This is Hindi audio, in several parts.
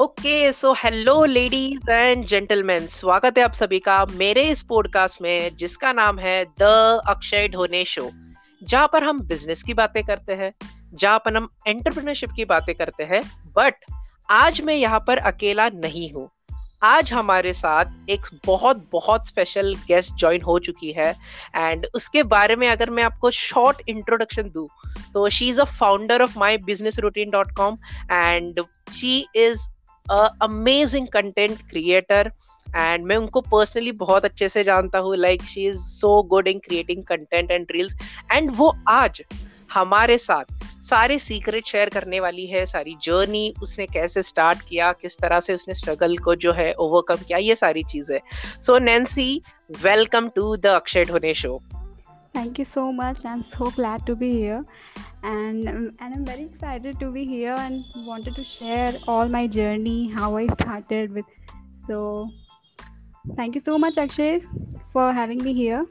Okay so hello ladies and gentleman स्वागत है आप सभी का मेरे इस पॉडकास्ट में, जिसका नाम है द अक्षय ढोने शो जहाँ पर हम बिज़नेस की बातें करते हैं, जहाँ पर हम एंटरप्रेन्योरशिप की बातें करते हैं। बट आज मैं यहाँ पर अकेला नहीं हूँ। आज हमारे साथ एक बहुत बहुत स्पेशल गेस्ट ज्वाइन हो चुकी है। एंड उसके बारे में अगर मैं आपको शॉर्ट इंट्रोडक्शन दूँ तो she is a founder of my business routine dot com and she is amazing content creator and मैं उनको पर्सनली बहुत अच्छे से जानता हूँ like she is so good in creating content and reels and वो आज हमारे साथ सारे सीक्रेट शेयर करने वाली है, सारी जर्नी उसने कैसे स्टार्ट किया, किस तरह से उसने स्ट्रगल को जो है ओवरकम किया, ये सारी चीज़ें। So Nancy welcome to the Akshay Dhone show Thank you so much. I'm so glad to be here, and um, and I'm very excited to be here and wanted to share all my journey, how I started with. So, thank you so much, Akshay, for having me here.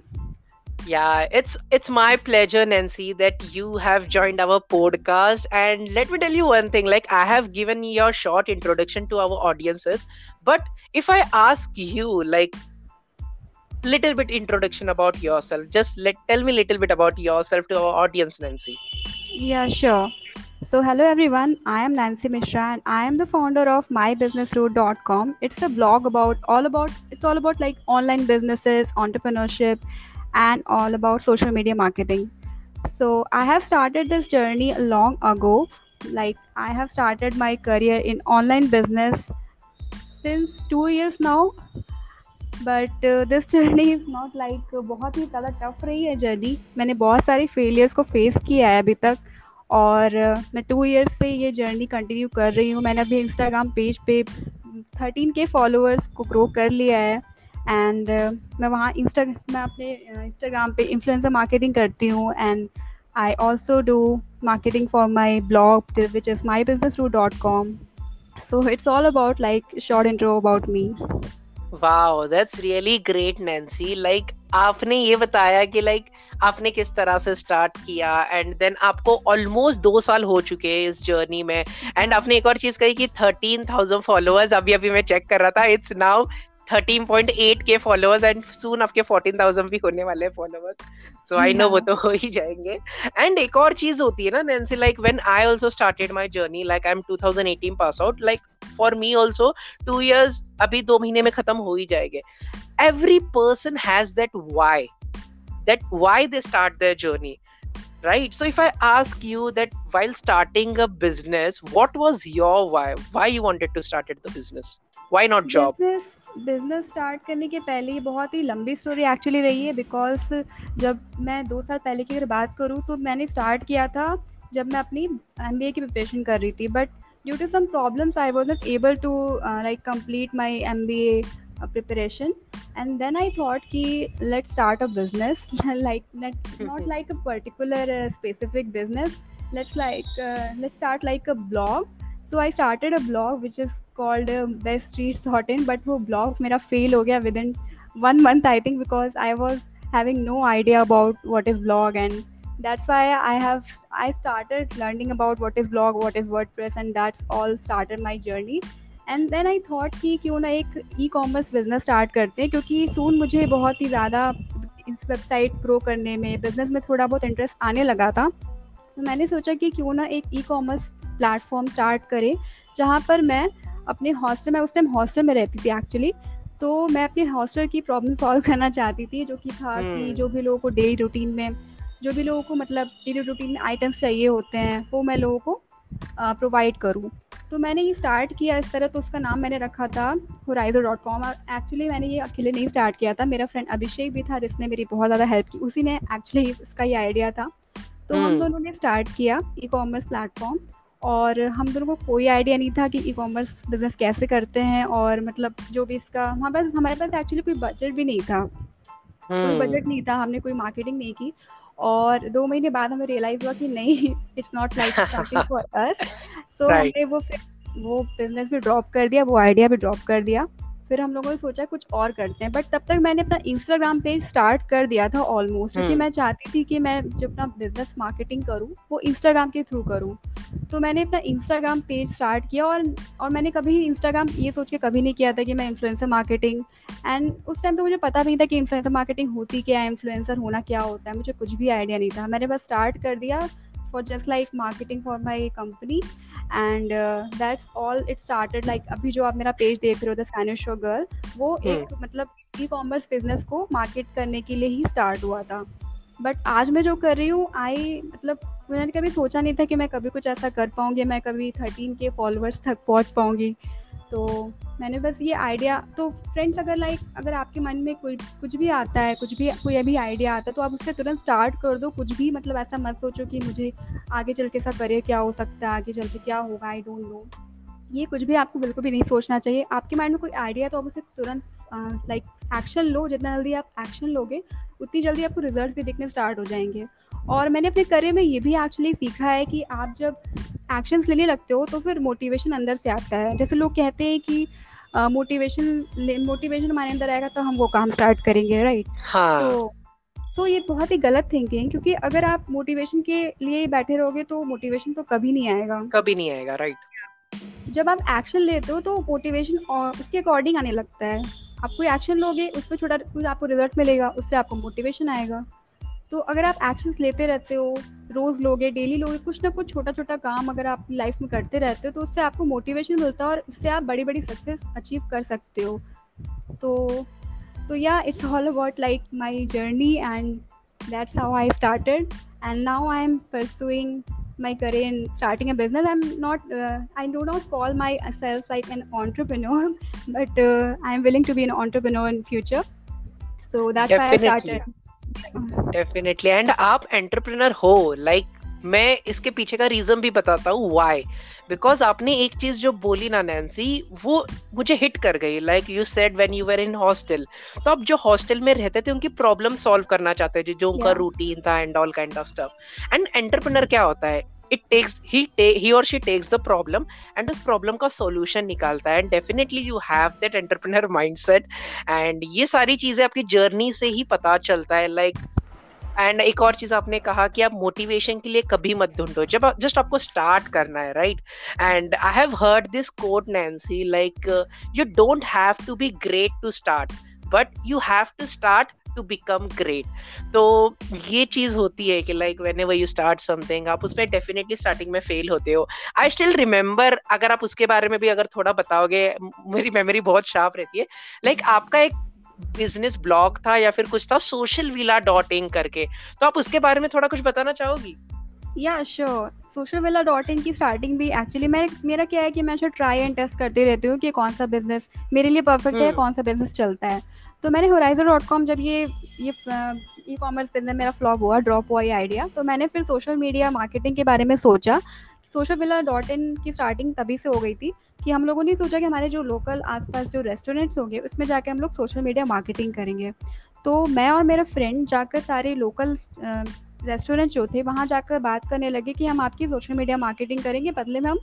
Yeah, it's it's my pleasure, Nancy, that you have joined our podcast. And let me tell you one thing: like I have given your short introduction to our audiences, but if I ask you, like, little bit introduction about yourself, just let tell me a little bit about yourself to our audience, Nancy. Yeah, sure. So, hello everyone. I am Nancy Mishra, and I am the founder of mybusinessroute.com. It's a blog about all about it's all about like online businesses, entrepreneurship, and all about social media marketing. So, I have started this journey long ago. Like, I have started my career in online business since two years now. But this journey is not like बहुत ही ज़्यादा टफ रही है जर्नी मैंने बहुत सारे फेलियर्स को फेस किया है अभी तक. और uh, मैं टू ईयर्स से ये जर्नी कंटिन्यू कर रही हूँ. मैंने अभी इंस्टाग्राम पेज पे थर्टीन के फॉलोअर्स को ग्रो कर लिया है. एंड uh, मैं वहाँ इंस्टा मैं अपने इंस्टाग्राम uh, पे इन्फ्लुएंसर मार्केटिंग करती हूँ. And I also do marketing for my blog which is my business roo dot com so it's all about like short intro about me wow that's really great Nancy like आपने ये बताया कि लाइक like, आपने किस तरह से स्टार्ट किया एंड देन आपको ऑलमोस्ट दो साल हो चुके हैं इस जर्नी में. एंड आपने एक और चीज़ कही कि थर्टीन थाउज़ेंड फॉलोअर्स अभी अभी मैं चेक कर रहा था इट्स नाउ 13.8 के फॉलोअर्स एंड सून आपके 14,000 भी होने वाले हैं फॉलोअर्स सो आई नो वो तो हो ही जाएँगे. एंड एक और चीज़ होती है ना Nancy like when I also started my journey like I am 2018 pass out like for me also 2 years अभी दो महीने में खत्म हो ही जाएँगे. Every person has that why that why they start their journey. right so if i ask you that while starting a business what was your why why you wanted to start the business why not job business business start करने के पहले ये बहुत ही लंबी स्टोरी एक्चुअली रही है बिकॉज जब मैं दो साल पहले की अगर बात करूँ तो मैंने स्टार्ट किया था जब मैं अपनी एम की प्रिपरेशन कर रही थी but due to some problems I was not able to like complete my M B A preparation. And then i thought ki let's start a business. Like not, like a particular uh, specific business. Let's like uh, let's start like a blog. So i started a blog which is called um, best streets hot in. But wo blog mera fail ho within one month i think because i was having no idea about what is blog. And that's why i have i started learning about what is blog what is wordpress and that's all started my journey. And then I thought कि क्यों ना एक ई कॉमर्स बिज़नेस स्टार्ट करते हैं क्योंकि सून मुझे बहुत ही ज़्यादा इस वेबसाइट ग्रो करने में बिज़नेस में थोड़ा बहुत इंटरेस्ट आने लगा था तो मैंने सोचा कि क्यों ना एक ई कॉमर्स प्लेटफॉर्म स्टार्ट करें जहाँ पर मैं अपने हॉस्टल में उस टाइम हॉस्टल में रहती थी एक्चुअली तो मैं अपने हॉस्टल की प्रॉब्लम सॉल्व करना चाहती थी जो कि था कि हम्म। जो भी लोगों को डेली रूटीन में जो भी लोगों को मतलब डेली रूटीन में आइटम्स चाहिए होते हैं वो मैं लोगों को प्रोवाइड करूँ। तो मैंने ये स्टार्ट किया इस तरह तो उसका नाम मैंने रखा था होराइजो डॉट कॉम और एक्चुअली मैंने ये अकेले नहीं स्टार्ट किया था। मेरा फ्रेंड अभिषेक भी था जिसने मेरी बहुत ज़्यादा हेल्प की। उसी ने एक्चुअली उसका ये आइडिया था। तो हम हम्म। दोनों ने स्टार्ट किया ई कॉमर्स प्लेटफॉर्म और हम दोनों को कोई आइडिया नहीं था कि ई कॉमर्स बिज़नेस कैसे करते हैं और मतलब जो भी इसका हमारे पास हमारे पास एक्चुअली कोई बजट भी नहीं था। कोई बजट हम्म। नहीं था हमने कोई मार्केटिंग नहीं की। और दो महीने बाद हमें रियलाइज़ हुआ कि नहीं it's not like something for us so हमने वो फिर वो बिज़नेस भी ड्रॉप कर दिया वो आइडिया भी ड्रॉप कर दिया। फिर हम लोगों ने सोचा कुछ और करते हैं बट तब तक मैंने अपना इंस्टाग्राम पेज स्टार्ट कर दिया था ऑलमोस्ट क्योंकि हम्म। मैं चाहती थी कि मैं जो अपना बिज़नेस मार्केटिंग करूँ वो इंस्टाग्राम के थ्रू करूँ। तो मैंने अपना इंस्टाग्राम पेज स्टार्ट किया और और मैंने कभी इंस्टाग्राम ये सोच के कभी नहीं किया था कि मैं इन्फ्लुएंसर मार्केटिंग एंड उस टाइम तो मुझे पता भी नहीं था कि इन्फ्लुएंसर मार्केटिंग होती क्या है इन्फ्लुएंसर होना क्या होता है मुझे कुछ भी आइडिया नहीं था। मैंने बस स्टार्ट कर दिया for just like marketing for my company and that's all it started like अभी जो आप मेरा पेज देख रहे हो द स्पैनिश शो गर्ल वो hmm. एक मतलब ई कॉमर्स बिज़नेस को मार्केट करने के लिए ही स्टार्ट हुआ था। बट आज मैं जो कर रही हूँ आई मतलब मैंने कभी सोचा नहीं था कि मैं कभी कुछ ऐसा कर पाऊँगी मैं कभी थर्टीन के फॉलोअर्स तक पहुँच पाऊँगी। तो मैंने बस ये आइडिया तो फ्रेंड्स अगर लाइक अगर आपके मन में कोई, कुछ भी आता है, कुछ भी, कोई अभी आइडिया आता है तो आप उससे तुरंत स्टार्ट कर दो, कुछ भी मतलब ऐसा मत सोचो कि मुझे आगे चल के ऐसा करियर क्या हो सकता है, आगे चल के क्या होगा आई डोंट नो ये कुछ भी आपको बिल्कुल भी नहीं सोचना चाहिए। आपके माइंड में कोई आइडिया तो आप उसे तुरंत लाइक एक्शन लो, जितना जल्दी आप एक्शन लोगे, उतनी जल्दी आपको रिज़ल्ट भी दिखने स्टार्ट हो जाएँगे। और मैंने अपने करियर में ये भी एक्चुअली सीखा है कि आप जब एक्शंस लेने लगते हो तो फिर मोटिवेशन अंदर से आता है। जैसे लोग कहते हैं कि मोटिवेशन मोटिवेशन हमारे अंदर आएगा तो हम वो काम स्टार्ट करेंगे राइट हाँ। तो तो ये बहुत ही गलत थिंकिंग है क्योंकि अगर आप मोटिवेशन के लिए ही बैठे रहोगे तो मोटिवेशन तो कभी नहीं आएगा। कभी नहीं आएगा राइट जब आप एक्शन लेते हो तो मोटिवेशन उसके अकॉर्डिंग आने लगता है। आप कोई एक्शन लोगे उस पर छोटा कुछ आपको रिज़ल्ट मिलेगा उससे आपको मोटिवेशन आएगा। तो अगर आप एक्शंस लेते रहते हो रोज लोगे डेली लोगे कुछ ना कुछ छोटा छोटा काम अगर आप लाइफ में करते रहते हो तो उससे आपको मोटिवेशन मिलता है और उससे आप बड़ी बड़ी सक्सेस अचीव कर सकते हो। तो तो या it's all about like my journey and that's how I started and now I am pursuing my career in starting a business I am not I do not call myself like an entrepreneur but I am willing to be an entrepreneur in future so that's I started definitely and आप एंटरप्रेनर हो लाइक like, मैं इसके पीछे का रीजन भी बताता हूँ वाई बिकॉज़ आपने एक चीज़ जो बोली ना नैन्सी वो मुझे हिट कर गई. Like you said when you were in hostel तो आप जो हॉस्टल में रहते थे उनकी प्रॉब्लम सॉल्व करना चाहते थे जो उनका रूटीन था and all kind of stuff and entrepreneur क्या होता है? It takes he he or she takes the problem and उस प्रॉब्लम का सॉल्यूशन निकालता है and definitely you have that entrepreneur mindset and ये सारी चीज़ें आपकी जर्नी से ही पता चलता है लाइक like, एंड एक और चीज़ आपने कहा कि आप मोटिवेशन के लिए कभी मत ढूंढो जब जस्ट आपको स्टार्ट करना है right and I have heard this quote Nancy like you don't have to be great to start but you have to start to become great तो ये चीज़ होती है कि like whenever you start something आप उसमें डेफिनेटली स्टार्टिंग में फेल होते हो। आई स्टिल रिमेम्बर अगर आप उसके बारे में भी अगर थोड़ा बताओगे मेरी मेमोरी बहुत शार्प रहती है। लाइक like, आपका एक बिज़नेस ब्लॉग था या फिर कुछ था सोशल विला डॉट इन करके। तो आप उसके बारे में थोड़ा कुछ बताना चाहोगी? Yeah sure social villa dot in की स्टार्टिंग भी एक्चुअली मैं मेरा क्या है कि मैं ट्राई एंड टेस्ट करती रहती हूँ कि कौन सा बिज़नेस मेरे लिए परफेक्ट है हम्म। कौन सा बिज़नेस चलता है। तो मैंने होराइजन डॉट कॉम जब ये ये ई कॉमर्स बिज़नेस मेरा फ्लॉप हुआ ड्रॉप हुआ ये आइडिया तो मैंने फिर सोशल मीडिया मार्केटिंग के बारे में सोचा। सोशल मीडिया डॉट इन की स्टार्टिंग तभी से हो गई थी कि हम लोगों ने सोचा कि हमारे जो लोकल आसपास जो रेस्टोरेंट्स होंगे, उसमें जाके हम लोग सोशल मीडिया मार्केटिंग करेंगे। तो मैं और मेरा फ्रेंड जाकर सारे लोकल रेस्टोरेंट जो थे वहाँ जाकर बात करने लगे कि हम आपकी सोशल मीडिया मार्केटिंग करेंगे बदले में हम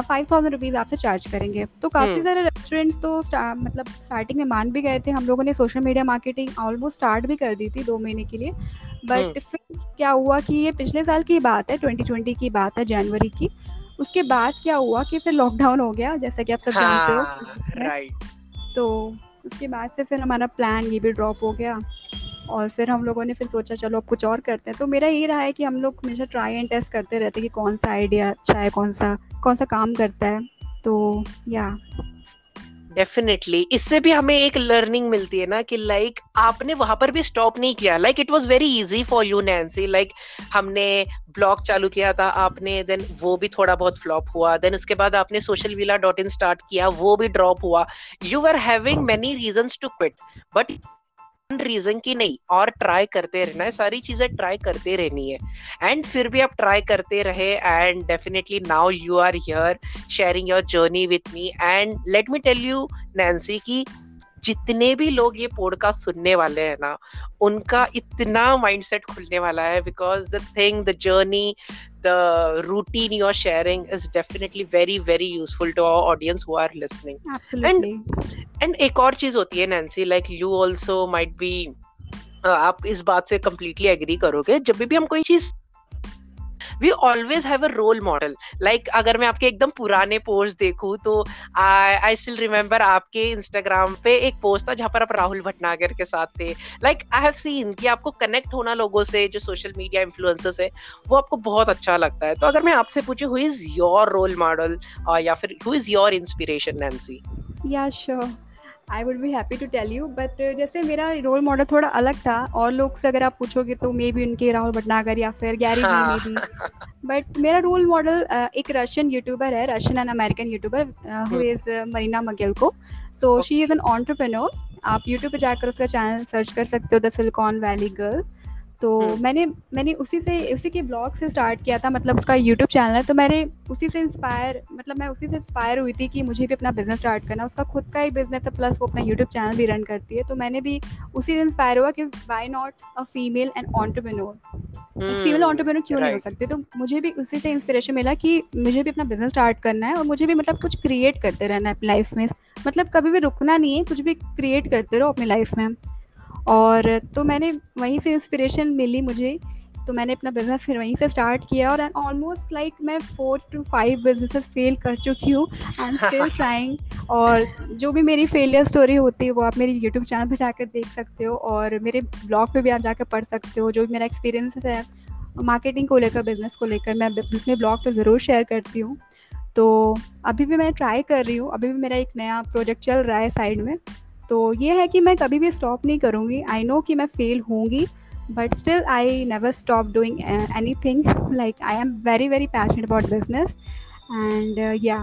फाइव थाउज़ेंड रुपीज़ आपसे चार्ज करेंगे। तो काफ़ी हम्म। सारे रेस्टोरेंट्स तो मतलब स्टार्टिंग में मान भी गए थे। हम लोगों ने social media marketing almost start भी कर दी थी दो महीने के लिए। But hmm. फिर क्या हुआ कि ये पिछले साल की बात है ट्वेंटी ट्वेंटी की बात है जनवरी की। उसके बाद क्या हुआ कि फिर लॉकडाउन हो गया जैसा कि आप सब जानते हो। राइट हाँ, तो उसके बाद से फिर हमारा प्लान ये भी ड्रॉप हो गया। और फिर हम लोगों ने फिर सोचा चलो अब कुछ और करते हैं। तो मेरा ये रहा है कि हम लोग हमेशा ट्राई एंड टेस्ट करते रहते हैं कि कौन सा आइडिया अच्छा है कौन सा कौन सा काम करता है। तो या डेफिनेटली इससे भी हमें एक लर्निंग मिलती है ना कि लाइक like, आपने वहाँ पर भी स्टॉप नहीं किया। Like it was very easy for you Nancy like हमने ब्लॉग चालू किया था आपने देन वो भी थोड़ा बहुत फ्लॉप हुआ। देन उसके बाद आपने social villa dot in start किया वो भी ड्रॉप हुआ। You are having many reason to quit but reason की नहीं, और ट्राई करते रहना है, सारी चीज़ें ट्राई करते रहनी है। एंड फिर भी आप ट्राई करते रहे and definitely now you are here sharing your journey with me and let me tell you Nancy की जितने भी लोग ये पॉडकास्ट सुनने वाले हैं ना, उनका इतना माइंडसेट खुलने वाला है because the thing the journey the routine you're sharing is definitely very very useful to our audience who are listening absolutely and and एक और चीज होती है Nancy like you also might be आप इस बात से completely agree करोगे जब भी हम कोई चीज we always have a role model like अगर मैं आपके एकदम पुराने पोस्ट देखूँ तो आई स्टिल रिमेम्बर आपके इंस्टाग्राम पे एक पोस्ट था जहाँ पर आप राहुल भटनागर के साथ थे। लाइक आई हैव सीन कि आपको कनेक्ट होना लोगों से, जो सोशल मीडिया इन्फ्लुएंसर्स है, वो आपको बहुत अच्छा लगता है। तो अगर मैं आपसे पूछूँ who is your role model या फिर who is your inspiration Nancy yeah sure I would be happy to tell you but जैसे मेरा रोल मॉडल थोड़ा अलग था और लोग से अगर आप पूछोगे तो मे बी उनके राहुल भटनागर या फिर गैरी हाँ. भी बट मेरा रोल मॉडल uh, एक रशियन यूट्यूबर है Russian and American YouTuber who is Marina Mogilko. So she is an entrepreneur आप यूट्यूब पर जाकर उसका चैनल सर्च कर सकते हो द सिलिकॉन वैली गर्ल तो हम्म। मैंने मैंने उसी से उसी के ब्लॉग से स्टार्ट किया था मतलब उसका यूट्यूब चैनल है तो मैंने उसी से इंस्पायर मतलब मैं उसी से इंस्पायर हुई थी कि मुझे भी अपना बिज़नेस स्टार्ट करना उसका खुद का ही बिज़नेस है प्लस वो अपना यूट्यूब चैनल भी रन करती है। तो मैंने भी उसी से इंस्पायर हुआ कि why not a female and entrepreneur female entrepreneur क्यों नहीं हो सकती? तो मुझे भी उसी से इंस्पिरेशन मिला कि मुझे भी अपना बिज़नेस स्टार्ट करना है और मुझे भी मतलब कुछ क्रिएट करते रहना है अपनी लाइफ में। मतलब कभी भी रुकना नहीं है कुछ भी क्रिएट करते रहो अपनी लाइफ में। और तो मैंने वहीं से इंस्पिरेशन मिली मुझे। तो मैंने अपना बिज़नेस फिर वहीं से स्टार्ट किया और ऑलमोस्ट लाइक like, मैं four to five businesses fail कर चुकी हूँ। एंड स्टिल ट्राइंग और जो भी मेरी फेलियर स्टोरी होती है वो आप मेरे यूट्यूब चैनल पर जाकर देख सकते हो और मेरे ब्लॉग पे भी आप जाकर पढ़ सकते हो। जो भी मेरा एक्सपीरियंस है मार्केटिंग को लेकर बिज़नेस को लेकर मैं अपने ब्लॉग पर ज़रूर शेयर करती हूँ। तो अभी भी मैं ट्राई कर रही हूँ। अभी भी मेरा एक नया प्रोजेक्ट चल रहा है साइड में। तो ये है कि मैं कभी भी स्टॉप नहीं करूँगी। आई नो कि मैं फेल होंगी but still I never stop doing anything like I am very very passionate about business and yeah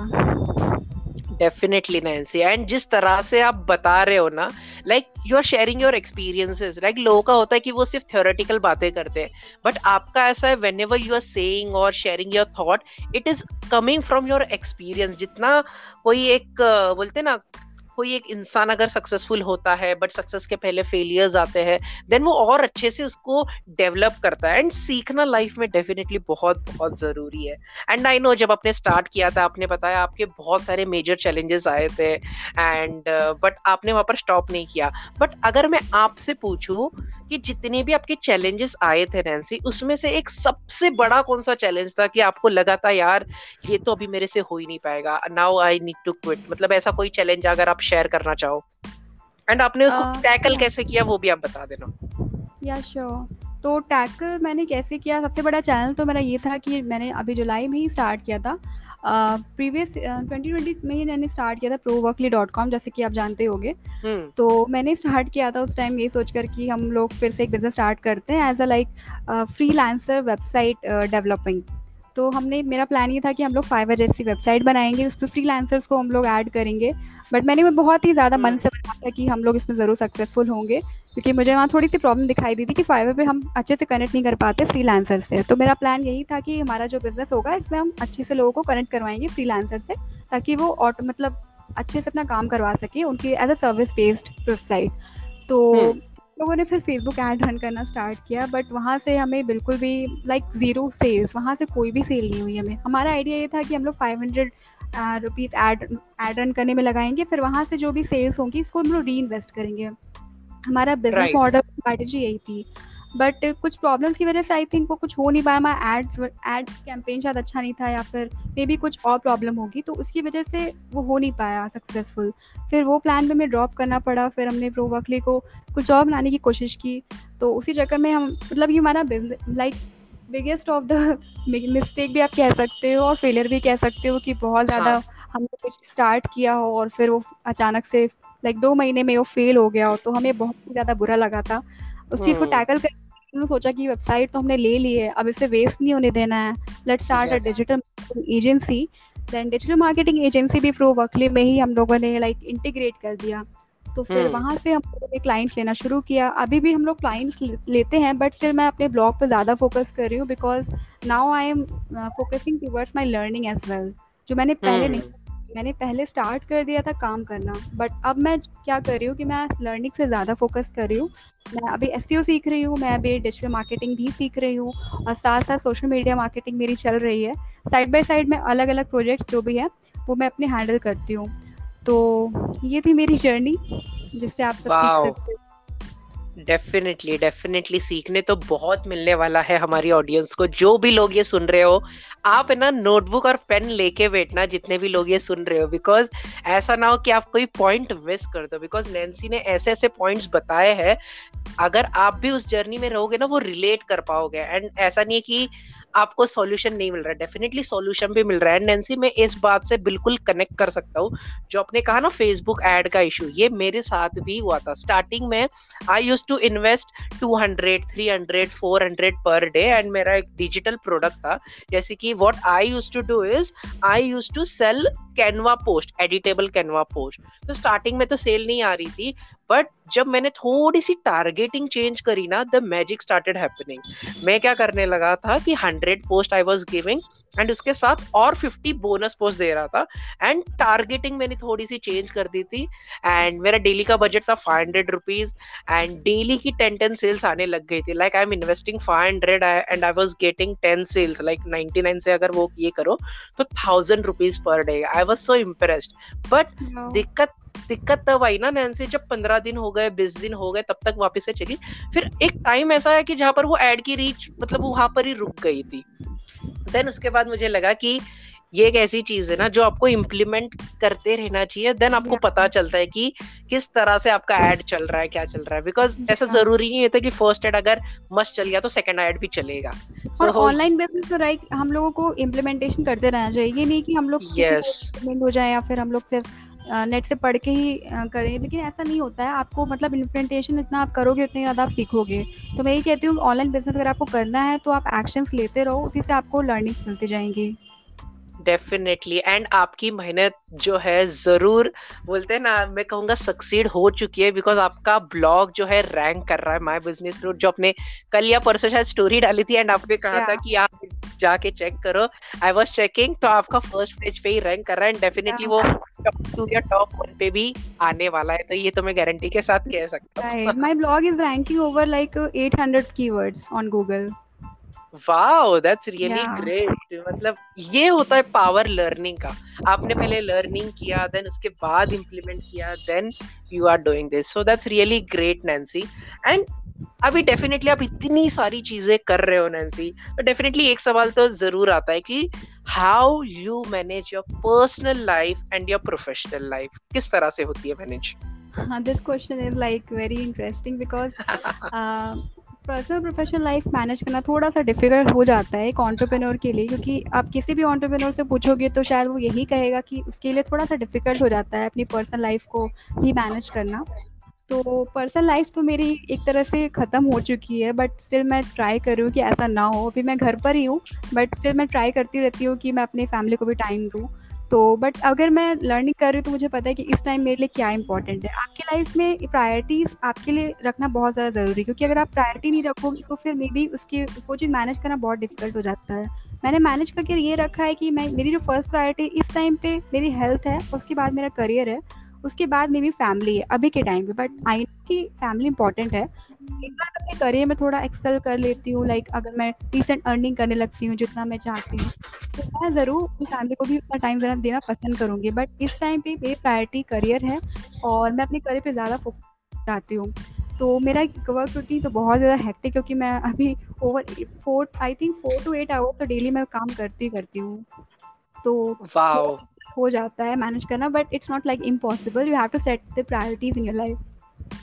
definitely Nancy and जिस तरह से आप बता रहे हो ना like you are sharing your experiences like लोगों का होता है कि वो सिर्फ़ थ्योरेटिकल बातें करते हैं। बट आपका ऐसा है whenever you are saying और sharing your thought it is coming from your experience जितना कोई एक, बोलते ना कोई एक इंसान अगर सक्सेसफुल होता है बट सक्सेस के पहले फेलियर्स आते हैं देन वो और अच्छे से उसको डेवलप करता है। एंड सीखना लाइफ में डेफिनेटली बहुत बहुत ज़रूरी है। एंड आई नो जब आपने स्टार्ट किया था आपने बताया आपके बहुत सारे मेजर चैलेंजेस आए थे। एंड बट uh, आपने वहाँ पर स्टॉप नहीं किया। बट अगर मैं आपसे पूछूँ कि जितने भी आपके चैलेंजेस आए थे नैन्सी उसमें से एक सबसे बड़ा कौन सा चैलेंज था कि आपको लगा था यार ये तो अभी मेरे से हो ही नहीं पाएगा। Now I need to quit मतलब ऐसा कोई चैलेंज अगर आप शेयर करना चाहो। एंड आपने उसको टैकल uh, कैसे किया वो भी आप बता देना। या श्योर तो टैकल मैंने कैसे किया? सबसे बड़ा चैनल तो मेरा ये था कि मैंने अभी जुलाई में ही स्टार्ट किया था। प्रीवियस ट्वेंटी ट्वेंटी में ही मैंने स्टार्ट किया था प्रो वर्कली डॉट कॉम जैसे कि आप जानते होंगे। हम्म। तो मैंने स्टार्ट किया था उस टाइम ये सोचकर कि हम लोग फिर से एक बिज़नेस स्टार्ट करते हैं as a like freelancer website developing तो हमने मेरा प्लान ये था कि हम लोग फाइवर जैसी वेबसाइट बनाएँगे उस पर फ्री को हम लोग ऐड करेंगे। बट मैंने बहुत ही ज़्यादा मन से बनाया था कि हम लोग इसमें ज़रूर सक्सेसफुल होंगे क्योंकि मुझे वहाँ थोड़ी सी प्रॉब्लम दिखाई दी थी कि फाइवर पे हम अच्छे से कनेक्ट नहीं कर पाते फ्री से। तो मेरा प्लान यही था कि हमारा जो बिज़नेस होगा इसमें हम अच्छे से लोगों को कनेक्ट करवाएँगे फ्री से ताकि वो ऑटो मतलब अच्छे से अपना काम करवा सके उनकी as a service based website तो हम्म। लोगों ने फिर फेसबुक ऐड रन करना स्टार्ट किया बट वहाँ से हमें बिल्कुल भी लाइक ज़ीरो सेल्स वहाँ से कोई भी सेल नहीं हुई हमें। हमारा आइडिया ये था कि हम लोग five hundred rupees ad ad run करने में लगाएँगे फिर वहाँ से जो भी सेल्स होंगी उसको हम लोग री इन्वेस्ट करेंगे। हमारा बिज़नेस मॉडल स्ट्रैटेजी यही थी। बट कुछ प्रॉब्लम्स की वजह से आई थिंक वो कुछ हो नहीं पाया। हमारा एड एड कैंपेन शायद अच्छा नहीं था या फिर मे बी कुछ और प्रॉब्लम होगी तो उसकी वजह से वो हो नहीं पाया सक्सेसफुल फिर वो प्लान में हमें ड्रॉप करना पड़ा फिर हमने प्रो वर्कली को कुछ और बनाने की कोशिश की। तो उसी चक्कर में हम मतलब ये हमारा like biggest of the mistake भी आप कह सकते हो और फेलियर भी कह सकते हो कि बहुत ज़्यादा हाँ. हमने कुछ स्टार्ट किया हो और फिर वो अचानक से लाइक दो महीने में वो फेल हो गया हो तो हमें बहुत ही ज़्यादा बुरा लगा था। उस चीज़ को टैकल कर उन्होंने सोचा कि वेबसाइट तो हमने ले ली है अब इसे वेस्ट नहीं होने देना है। Let start a digital agency then digital marketing agency भी प्रो वर्कली में ही हम लोगों ने लाइक इंटीग्रेट कर दिया। तो फिर hmm. वहाँ से हम लोगों ने क्लाइंट्स लेना शुरू किया। अभी भी हम लोग क्लाइंट्स लेते हैं बट स्टिल मैं अपने ब्लॉग पर ज़्यादा फोकस कर रही हूँ because now I am focusing towards my learning as well जो मैंने पहले hmm. नहीं मैंने पहले स्टार्ट कर दिया था काम करना बट अब मैं क्या कर रही हूँ कि मैं लर्निंग से ज़्यादा फोकस कर रही हूँ। मैं अभी एस सीख रही हूँ मैं अभी डिजिटल मार्केटिंग भी सीख रही हूँ और साथ साथ सोशल मीडिया मार्केटिंग मेरी चल रही है। साइड बाय साइड में अलग अलग प्रोजेक्ट्स जो भी है वो मैं अपने हैंडल करती हूँ। तो ये थी मेरी जर्नी जिससे आप सब सीख सकते डेफिनेटली डेफिनेटली सीखने तो बहुत मिलने वाला है हमारी ऑडियंस को। जो भी लोग ये सुन रहे हो, आप है ना नोटबुक और पेन लेके बैठना, जितने भी लोग ये सुन रहे हो। बिकॉज़ ऐसा ना हो कि आप कोई पॉइंट मिस कर दो। बिकॉज़ नैन्सी ने ऐसे ऐसे पॉइंट्स बताए हैं। अगर आप भी उस जर्नी में रहोगे ना, वो रिलेट कर पाओगे। एंड ऐसा नहीं है कि आपको सॉल्यूशन नहीं मिल रहा है। डेफिनेटली सॉल्यूशन भी मिल रहा है। नैन्सी मैं इस बात से बिल्कुल कनेक्ट कर सकता हूँ। जो आपने कहा ना फेसबुक एड का इशू ये मेरे साथ भी हुआ था। स्टार्टिंग में I use to invest two hundred three hundred four hundred per day and मेरा एक डिजिटल प्रोडक्ट था। जैसे कि what I use to do is I use to sell Canva post editable Canva post तो स्टार्टिंग में तो सेल नहीं आ रही थी। बट जब मैंने थोड़ी सी टारगेटिंग चेंज करी ना द मैजिक स्टार्टेड हैपनिंग मैं क्या करने लगा था कि hundred post I was giving and उसके साथ और फिफ्टी बोनस पोस्ट दे रहा था एंड टारगेटिंग मैंने थोड़ी सी चेंज कर दी थी एंड मेरा डेली का बजट था five hundred rupees and daily की टेन टेन सेल्स आने लग गई थी. Like I am investing five hundred and I was getting ten sales like ninety nine से अगर वो ये करो तो thousand rupees per day I was so impressed but दिक्कत दिक्कत तब आई ना नैन्सी जब पंद्रह दिन हो गए बीस दिन हो गए तब तक वापस से चली। फिर एक टाइम ऐसा है कि जहाँ पर वो एड की रीच मतलब वहाँ पर ही रुक गई थी। देन उसके बाद मुझे लगा कि ये एक ऐसी चीज़ है ना जो आपको इम्प्लीमेंट करते रहना चाहिए। देन आपको पता चलता है कि किस तरह से आपका एड चल रहा है क्या चल रहा है। बिकॉज़ ऐसा ज़रूरी नहीं होता कि फ़र्स्ट एड अगर मस्त चल गया तो सेकंड एड भी चलेगा। और ऑनलाइन बिज़नेस तो राइट हम लोगों को इम्प्लीमेंटेशन करते रहना चाहिए। ये नहीं कि हम लोग yes. हो जाए या फिर हम लोग सिर्फ़ नेट से पढ़ के ही करें। लेकिन ऐसा नहीं होता है। आपको मतलब इम्प्लीमेंटेशन इतना आप करोगे, उतने ज़्यादा आप सीखोगे। तो मैं यही कहती हूँ ऑनलाइन बिज़नेस अगर आपको करना है तो आप एक्शंस लेते रहो। उसी से आपको लर्निंग्स मिलती जाएँगी। डेफिनेटली एंड आपकी मेहनत जो है ज़रूर बोलते हैं ना मैं कहूँगा सक्सीड हो चुकी है बिकॉज़ आपका ब्लॉग जो है रैंक कर रहा है माय बिज़नेस रूट जो आपने कल या परसों शायद स्टोरी डाली थी एंड आपने कहा yeah. था कि आप जाके चेक करो। आई वॉज़ चेकिंग तो आपका फ़र्स्ट पेज पे ही रैंक कर रहा है एंड डेफिनेटली yeah. वो टॉप टू या टॉप वन पे भी आने वाला है। तो ये तो मैं गारंटी के साथ कह सकता हूँ। My blog is ranking over like 800 keywords on Google wow that's really great मतलब ये होता है पावर लर्निंग का। आपने पहले लर्निंग किया देन उसके बाद इम्प्लीमेंट किया then you are doing this so that's really great Nancy and अभी डेफिनेटली आप इतनी सारी चीज़ें कर रहे हो नैन्सी तो डेफिनेटली एक सवाल तो ज़रूर आता है कि how you manage your personal life and your professional life किस तरह से होती है manage this question is like very interesting because personal professional life manage करना थोड़ा सा डिफ़िकल्ट हो जाता है एक ऑन्टरप्रेन्योर के लिए, क्योंकि आप किसी भी ऑन्टरप्रेन्योर से पूछोगे तो शायद वो यही कहेगा कि उसके लिए थोड़ा सा डिफ़िकल्ट हो जाता है अपनी पर्सनल लाइफ को भी मैनेज करना। तो पर्सनल लाइफ तो मेरी एक तरह से ख़त्म हो चुकी है बट स्टिल मैं ट्राई कर रही हूँ कि ऐसा ना हो। अभी मैं घर पर ही हूँ बट स्टिल मैं ट्राई करती रहती हूँ कि मैं अपनी फैमिली को भी टाइम दूँ। तो बट अगर मैं लर्निंग कर रही हूँ तो मुझे पता है कि इस टाइम मेरे लिए क्या इंपॉर्टेंट है। आपकी लाइफ में प्रायोरिटीज आपके लिए रखना बहुत ज़्यादा ज़रूरी है, क्योंकि अगर आप प्रायोरिटी नहीं रखोगे तो फिर मे बी उसकी, वो चीज़ मैनेज करना बहुत डिफ़िकल्ट हो जाता है। मैंने मैनेज करके ये रखा है कि मैं, मेरी जो फ़र्स्ट प्रायोरिटी इस टाइम पे मेरी हेल्थ है, उसके बाद मेरा करियर है, उसके बाद मेरी फैमिली है, अभी के टाइम पे। बट आई कि फैमिली इंपॉर्टेंट है एक बार अपने करियर में थोड़ा एक्सेल कर लेती हूँ लाइक अगर मैं डिसेंट अर्निंग करने लगती हूँ जितना मैं चाहती हूँ तो मैं ज़रूर अपनी फैमिली को भी उतना टाइम देना देना पसंद करूँगी। बट इस टाइम पे मेरी प्रायोरिटी करियर है और मैं अपने करियर पे ज़्यादा फोकस चाहती हूँ। तो मेरा वर्क रूटीन तो बहुत ज़्यादा हैक्टिक क्योंकि मैं अभी over four I think four to eight hours तो डेली मैं काम करती करती हूँ। तो हो जाता है मैनेज करना but it's not like impossible you have to set the priorities in your life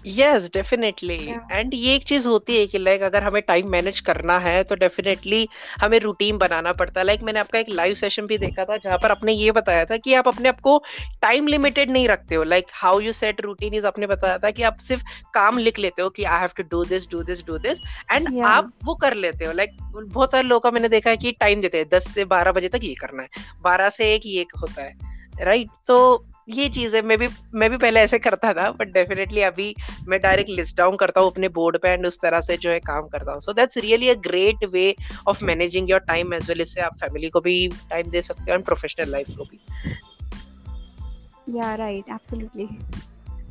yes definitely and ये एक चीज़ होती है कि लाइक अगर हमें टाइम मैनेज करना है तो डेफिनेटली हमें रूटीन बनाना पड़ता है। लाइक मैंने आपका एक लाइव सेशन भी देखा था जहाँ पर आपने ये बताया था कि आप अपने आप को टाइम लिमिटेड नहीं रखते हो। Like how you set routine is आपने बताया था कि आप सिर्फ़ काम लिख लेते हो कि I have to do this do this do this and आप वो कर लेते हो। लाइक like, बहुत सारे लोगों का मैंने देखा है कि टाइम देते हैं दस से बारह बजे तक ये करना है। बारह से एक ये होता है राइट right? तो ये चीज़ें मैं भी मैं भी पहले ऐसे करता था बट डेफिनेटली अभी मैं डायरेक्ट लिस्ट डाउन करता हूँ अपने बोर्ड पे एंड उस तरह से जो है काम करता हूँ। So that's really a great way of managing your time as well इससे आप फैमिली को भी टाइम दे सकते हो एंड प्रोफेशनल लाइफ को भी। या राइट एब्सोल्युटली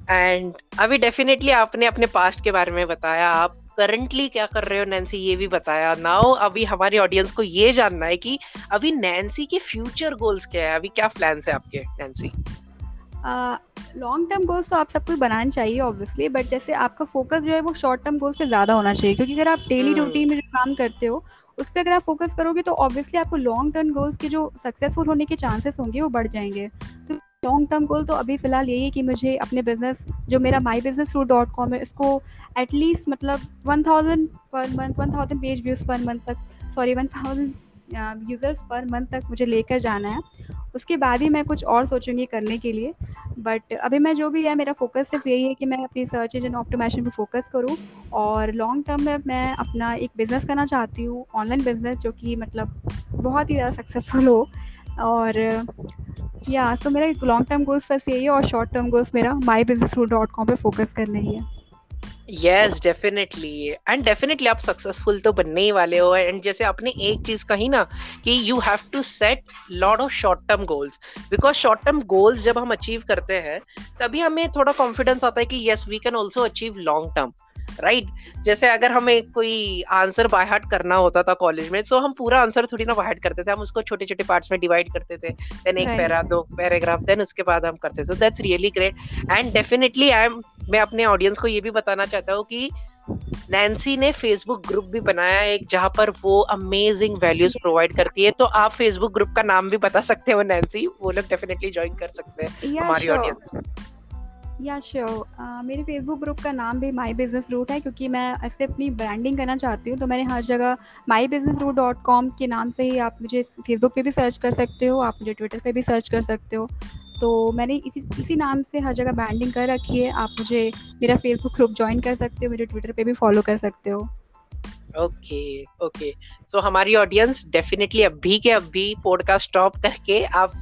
एंड अभी डेफिनेटली आपने अपने पास्ट के बारे में बताया। आप करंटली क्या कर रहे हो नैन्सी ये भी बताया। नाउ अभी हमारी ऑडियंस को ये जानना है कि अभी नैन्सी के फ्यूचर गोल्स क्या है? अभी क्या प्लान्स है आपके नैन्सी लॉन्ग टर्म गोल्स तो आप सबको बनाना चाहिए ऑब्वियसली बट जैसे आपका फोकस जो है वो शॉर्ट टर्म गोल्स पे ज़्यादा होना चाहिए क्योंकि अगर आप डेली रूटीन hmm. में जो काम करते हो उस पर अगर आप फोकस करोगे तो ऑब्वियसली आपको लॉन्ग टर्म गोल्स के जो सक्सेसफुल होने के चांसेस होंगे वो बढ़ जाएँगे तो लॉन्ग टर्म गोल तो अभी फ़िलहाल यही है कि मुझे अपने बिज़नेस जो मेरा my business root dot com है इसको एटलीस्ट मतलब one thousand per month one thousand page views per month तक sorry one thousand users per month तक मुझे लेकर जाना है उसके बाद ही मैं कुछ और सोचूँगी करने के लिए। बट अभी मैं जो भी है, मेरा फोकस सिर्फ़ यही है कि मैं अपनी सर्च इंजन ऑप्टोमेशन पे फोकस करूँ और लॉन्ग टर्म में मैं अपना एक बिज़नेस करना चाहती हूँ ऑनलाइन बिज़नेस जो कि मतलब बहुत ही ज़्यादा सक्सेसफुल हो। और या सो मेरा लॉन्ग टर्म गोल्स बस यही है और शॉर्ट टर्म गोल्स मेरा माई बिज़नेस डॉट कॉम पर फोकस करना ही है। यस डेफिनेटली एंड डेफिनेटली आप सक्सेसफुल तो बनने ही वाले हो। एंड जैसे आपने एक चीज़ कही ना, कि you have to set lot of short term goals because short term goals जब हम अचीव करते हैं, तभी हमें थोड़ा कॉन्फिडेंस आता है कि yes we can also achieve long term right? right? जैसे अगर हमें कोई आंसर बाय हार्ट करना होता था कॉलेज में तो हम पूरा आंसर थोड़ी ना बाय हार्ट करते थे। हम उसको छोटे छोटे पार्ट्स में डिवाइड करते थे। देन एक पैरा दो पैराग्राफ देन उसके बाद हम करते थे। That's really great and definitely I am मैं अपने ऑडियंस को ये भी बताना चाहता हूँ कि नैन्सी ने फेसबुक ग्रुप भी बनाया एक जहाँ पर वो अमेजिंग वैल्यूज़ प्रोवाइड करती है। तो आप फेसबुक ग्रुप का नाम भी बता सकते हो नैन्सी वो लोग डेफिनेटली ज्वाइन कर सकते हैं हमारी ऑडियंस या श्योर मेरे फेसबुक ग्रुप का नाम भी माई बिज़नेस रूट है, क्योंकि मैं ऐसे अपनी ब्रांडिंग करना चाहती हूँ तो मैंने हर जगह my business root dot com के नाम से ही आप मुझे फेसबुक पे भी सर्च कर सकते हो, आप मुझे ट्विटर पे भी सर्च कर सकते हो। तो मैंने इसी इसी नाम से हर जगह ब्रांडिंग कर रखी है, आप मुझे मेरा फेसबुक ग्रुप ज्वाइन कर सकते हो मेरे ट्विटर पे भी फॉलो कर सकते हो। ओके ओके सो हमारी ऑडियंस डेफिनेटली अभी के अभी पॉडकास्ट स्टॉप करके आप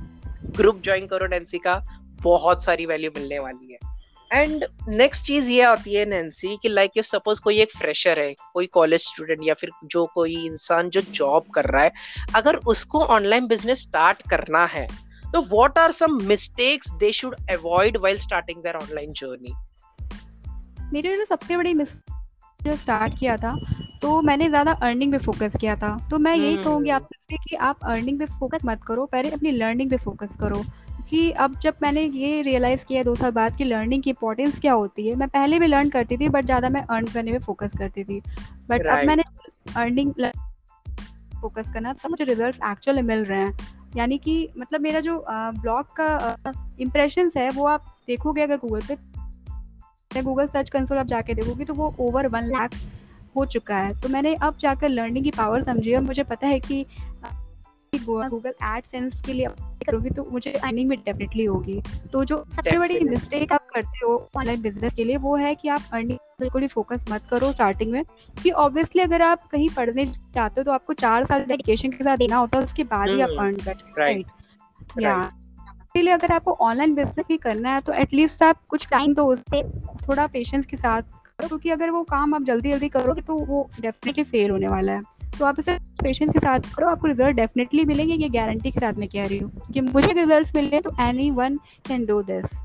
ग्रुप ज्वाइन करो नैन्सी का। बहुत सारी वैल्यू मिलने वाली है। एंड नेक्स्ट चीज़ ये आती है नैन्सी कि लाइक इफ़ सपोज़ कोई एक फ्रेशर है कोई कॉलेज स्टूडेंट या फिर जो कोई इंसान जो जॉब कर रहा है अगर उसको ऑनलाइन बिज़नेस स्टार्ट करना है तो what are some mistakes they should avoid while starting their online journey मेरे जो सबसे बड़ी मिस्टेक जो स्टार्ट किया था तो मैंने ज़्यादा अर्निंग पे फोकस किया था। तो मैं यही कहूँगी आप सबसे कि आप अर्निंग पे फोकस मत करो पहले अपनी लर्निंग पे फोकस करो। कि अब जब मैंने ये रियलाइज़ किया दो साल बाद कि लर्निंग की इंपॉर्टेंस क्या होती है मैं पहले भी लर्न करती थी बट ज़्यादा मैं अर्न करने में फोकस करती थी। But right. अब मैंने अर्निंग फोकस करना तब मुझे रिजल्ट्स एक्चुअली मिल रहे हैं। यानी कि मतलब मेरा जो ब्लॉग का इम्प्रेशन है वो आप देखोगे अगर गूगल पे गूगल सर्च कंसोल आप जाके देखोगे तो वो ओवर वन लाख हो चुका है। तो मैंने अब जाकर लर्निंग की पावर समझी और मुझे पता है कि गूगल एडसेंस के लिए करूँगी तो मुझे अर्निंग में डेफिनेटली होगी। तो जो सबसे बड़ी मिस्टेक आप करते हो ऑनलाइन बिज़नेस के लिए वो है कि आप अर्निंग बिल्कुल ही फोकस मत करो स्टार्टिंग में। कि ऑब्वियसली अगर आप कहीं पढ़ने चाहते हो तो आपको चार साल डेडिकेशन के साथ देना होता है उसके बाद ही आप अर्न. करते राइट या इसलिए अगर आपको ऑनलाइन बिज़नेस ही करना है तो एटलीस्ट आप कुछ टाइम तो उससे थोड़ा पेशेंस के साथ करो क्योंकि अगर वो काम आप जल्दी जल्दी करोगे तो वो डेफिनेटली फेल होने वाला है। तो आप इसे पेशेंस के साथ करो आपको रिज़ल्ट डेफिनेटली मिलेंगे ये गारंटी के साथ मैं कह रही हूँ कि मुझे रिज़ल्ट मिले तो anyone can do this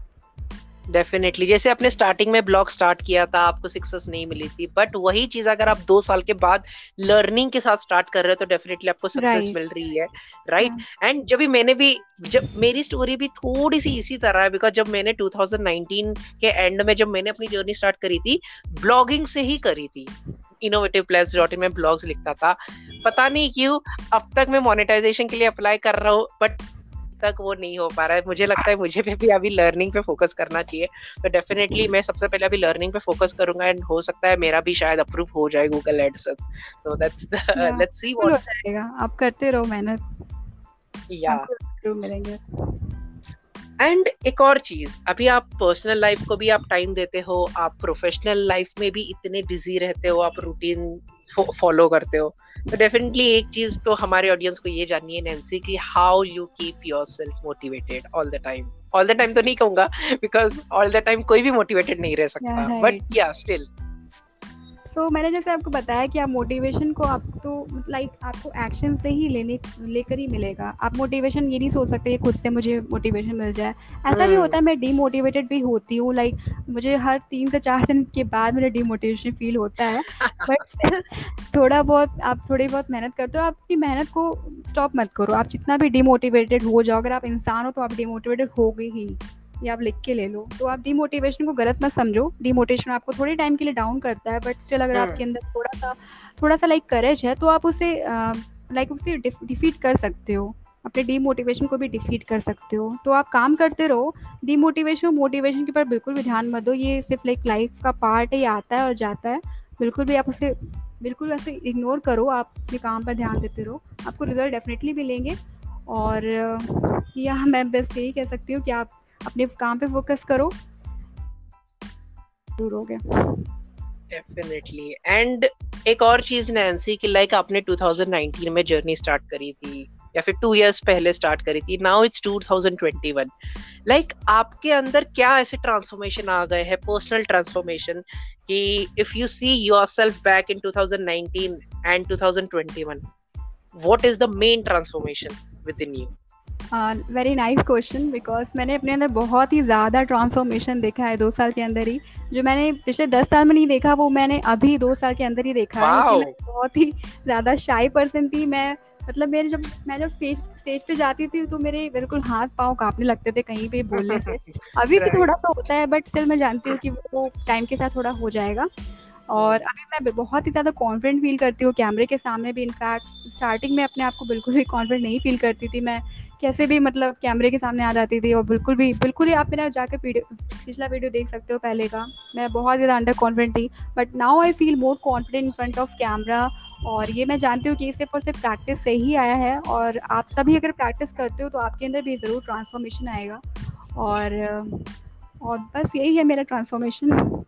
definitely जैसे आपने स्टार्टिंग में ब्लॉग स्टार्ट किया था आपको सक्सेस नहीं मिली थी बट वही चीज़ अगर आप दो साल के बाद लर्निंग के साथ स्टार्ट कर रहे हो तो डेफिनेटली आपको सक्सेस right. मिल रही है राइट right? And yeah. जब भी मैंने भी जब मेरी स्टोरी भी थोड़ी सी इसी तरह है बिकॉज़ जब मैंने 2019 के एंड में जब मैंने अपनी जर्नी स्टार्ट करी थी ब्लॉगिंग से ही करी थी इनोवेटिव प्लेस डॉट इन में ब्लॉग्स लिखता था। पता नहीं क्यों अब तक मैं मोनेटाइजेशन के लिए अप्लाई कर रहा हूँ बट तक वो नहीं हो पा रहा है। मुझे लगता है मुझे भी अभी लर्निंग पे फोकस करना चाहिए। तो डेफिनेटली मैं सबसे पहले अभी लर्निंग पे फोकस करूँगा एंड हो सकता है मेरा भी शायद अप्रूव हो जाए Google AdSense so that's let's see what आप करते रहो मेहनत। या मिलेंगे। एंड एक और चीज़ अभी आप पर्सनल लाइफ को भी आप टाइम देते हो आप प्रोफेशनल लाइफ में भी इतने बिज़ी रहते हो आप रूटीन फॉलो करते हो तो डेफिनेटली एक चीज़ तो हमारे ऑडियंस को ये जाननी है नैन्सी की how you keep yourself motivated all the time all the time तो नहीं कहूँगा बिकॉज़ ऑल द टाइम कोई भी मोटिवेटेड नहीं रह सकता बट या स्टिल सो so, मैंने जैसे आपको बताया कि आप मोटिवेशन को आप तो लाइक आपको एक्शन से ही लेने लेकर ही मिलेगा। आप मोटिवेशन ये नहीं सोच सकते कि खुद से मुझे मोटिवेशन मिल जाए। ऐसा भी होता है मैं डीमोटिवेटेड भी होती हूँ लाइक मुझे हर तीन से चार दिन के बाद मेरा डीमोटिवेशन फील होता है। बट थोड़ा बहुत आप थोड़ी बहुत मेहनत करते हो आपकी मेहनत को स्टॉप मत करो। आप जितना भी डीमोटिवेटेड हो जाओ अगर आप इंसान हो तो आप डीमोटिवेटेड हो गए ही। ये आप लिख के ले लो। तो आप डीमोटिवेशन को गलत मत समझो। डीमोटिवेशन आपको थोड़े टाइम के लिए डाउन करता है बट स्टिल अगर आपके अंदर थोड़ा सा थोड़ा सा लाइक करेज है तो आप उसे लाइक उसे डिफीट कर सकते हो। अपने डीमोटिवेशन को भी डिफीट कर सकते हो। तो आप काम करते रहो। डीमोटिवेशन और मोटिवेशन के ऊपर बिल्कुल भी ध्यान मत दो। ये सिर्फ़ लाइक लाइफ का पार्ट है ये आता है और जाता है। बिल्कुल भी आप उसे बिल्कुल ऐसे इग्नोर करो। आप अपने काम पर ध्यान देते रहो। आपको रिज़ल्ट डेफिनेटली मिलेंगे। और या मैं बस यही कह सकती हूँ कि आप अपने काम पे फोकस करो। दूर हो गया। डेफिनेटली एंड एक और चीज़ नैन्सी कि लाइक आपने 2019 में जर्नी स्टार्ट करी थी, या फिर टू इयर्स पहले स्टार्ट करी थी नाउ इट्स 2021 लाइक आपके अंदर क्या ऐसे ट्रांसफॉर्मेशन आ गए हैं पर्सनल ट्रांसफॉर्मेशन कि if you see yourself back in 2019 and 2021 what is the main transformation within you very nice question because मैंने अपने अंदर बहुत ही ज़्यादा ट्रांसफॉर्मेशन देखा है दो साल के अंदर ही। जो मैंने पिछले दस साल में नहीं देखा वो मैंने अभी दो साल के अंदर ही देखा है। मैं बहुत ही ज़्यादा शाई पर्सन थी। मैं मतलब मेरे जब मैं जब स्टेज स्टेज पे जाती थी तो मेरे बिल्कुल हाथ पाँव कांपने लगते थे कहीं पे बोलने से। अभी भी थोड़ा सा होता है बट स्टिल मैं जानती हूँ कि वो टाइम के साथ थोड़ा हो जाएगा। और अभी मैं बहुत ही ज़्यादा कॉन्फिडेंट फील करती हूँ। कैमरे के सामने भी इनफैक्ट स्टार्टिंग में अपने आप को बिल्कुल भी कॉन्फिडेंट नहीं फील करती थी। मैं कैसे भी मतलब कैमरे के सामने आ जाती थी और बिल्कुल भी, बिल्कुल ही आप मेरा जाकर पिछला वीडियो देख सकते हो पहले का। मैं बहुत ज़्यादा अंडर कॉन्फिडेंट थी but now I feel more confident in front of camera और ये मैं जानती हूँ कि सिर्फ़ और सिर्फ़ प्रैक्टिस से ही आया है और आप सभी अगर प्रैक्टिस करते हो तो आपके अंदर भी ज़रूर ट्रांसफॉर्मेशन आएगा और और बस यही है मेरा transformation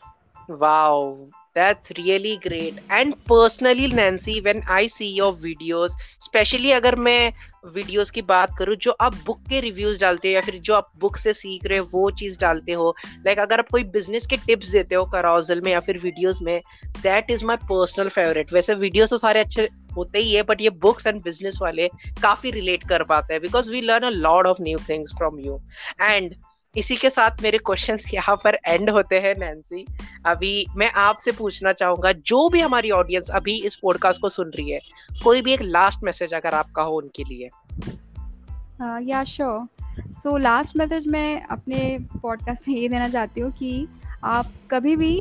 wow that's really great. And personally, nancy, when i see your videos, especially अगर मैं वीडियोस की बात करूँ, जो आप बुक के रिव्यूज़ डालते हो या फिर जो आप बुक से सीख रहे हो, वो चीज़ डालते हो लाइक like अगर आप कोई बिज़नेस के टिप्स देते हो कराउजल में या फिर वीडियोस में that is my personal favourite वैसे वीडियोस तो सारे अच्छे होते ही है बट ये बुक्स एंड बिज़नेस वाले काफ़ी रिलेट कर पाते हैं because we learn a lot of new things from you and इसी के साथ मेरे क्वेश्चंस यहाँ पर एंड होते हैं नैन्सी अभी मैं आपसे पूछना चाहूँगा, जो भी हमारी ऑडियंस अभी इस पॉडकास्ट को सुन रही है, कोई भी एक लास्ट मैसेज अगर आपका हो उनके लिए? या श्योर सो लास्ट मैसेज मैं अपने पॉडकास्ट में ये देना चाहती हूँ कि आप कभी भी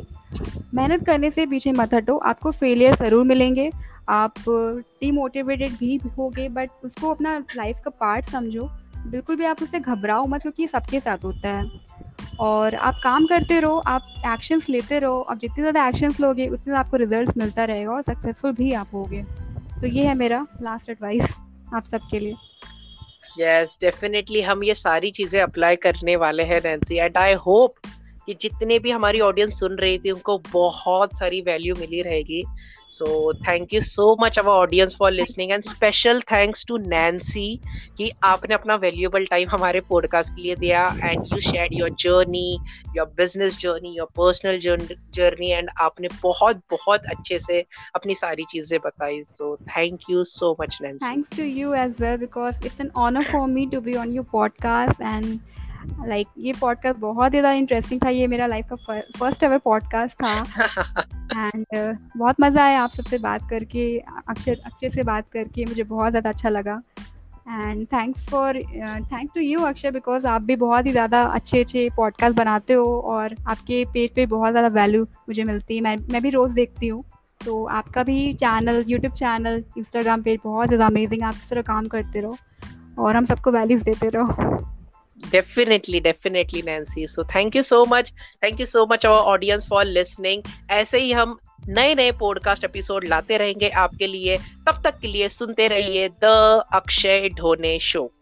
मेहनत करने से पीछे मत हटो। आपको फेलियर ज़रूर मिलेंगे। आप डीमोटिवेटेड भी होगे बट उसको अपना लाइफ का पार्ट समझो। बिल्कुल भी आप उससे घबराओ मत, क्योंकि सबके साथ होता है। और आप काम करते रहो, आप एक्शंस लेते रहो, आप जितने ज़्यादा एक्शंस लोगे, उतने ज़्यादा आपको रिज़ल्ट मिलता रहेगा और सक्सेसफुल भी आप होगे। तो ये है मेरा लास्ट एडवाइस आप सबके लिए। यस डेफिनेटली हम ये सारी चीज़ें अप्लाई करने वाले हैं नैन्सी एंड आई होप कि जितने भी हमारी ऑडियंस सुन रही थी, उनको बहुत सारी वैल्यू मिली रहेगी। So thank you so much our audience for listening and special thanks to Nancy कि आपने अपना वैल्यूएबल टाइम हमारे पॉडकास्ट के लिए दिया and you share your journey your business journey your personal journey and आपने बहुत बहुत अच्छे से अपनी सारी चीज़ें बताई। So thank you so much Nancy thanks to you as well because it's an honour for me to be on your podcast and like like, ये पॉडकास्ट बहुत ज़्यादा इंटरेस्टिंग था। ये मेरा लाइफ का फ़र्स्ट एवर पॉडकास्ट था। एंड uh, बहुत मज़ा आया आप सबसे बात करके अक्षय अक्षय से बात करके। मुझे बहुत ज़्यादा अच्छा लगा। And thanks for thanks to you Akshay because आप भी बहुत ही ज़्यादा अच्छे अच्छे पॉडकास्ट बनाते हो और आपके पेज पे बहुत ज़्यादा वैल्यू मुझे मिलती है। मैं मैं भी रोज़ देखती हूँ। तो आपका भी channel YouTube channel Instagram page बहुत ज़्यादा अमेजिंग आप इस तरह काम करते रहो और हम सबको वैल्यूज़ देते रहो। Definitely definitely Nancy so thank you so much thank you so much our audience for listening ऐसे ही हम नए नए पॉडकास्ट एपिसोड लाते रहेंगे आपके लिए। तब तक के लिए सुनते रहिए द अक्षय ढोने शो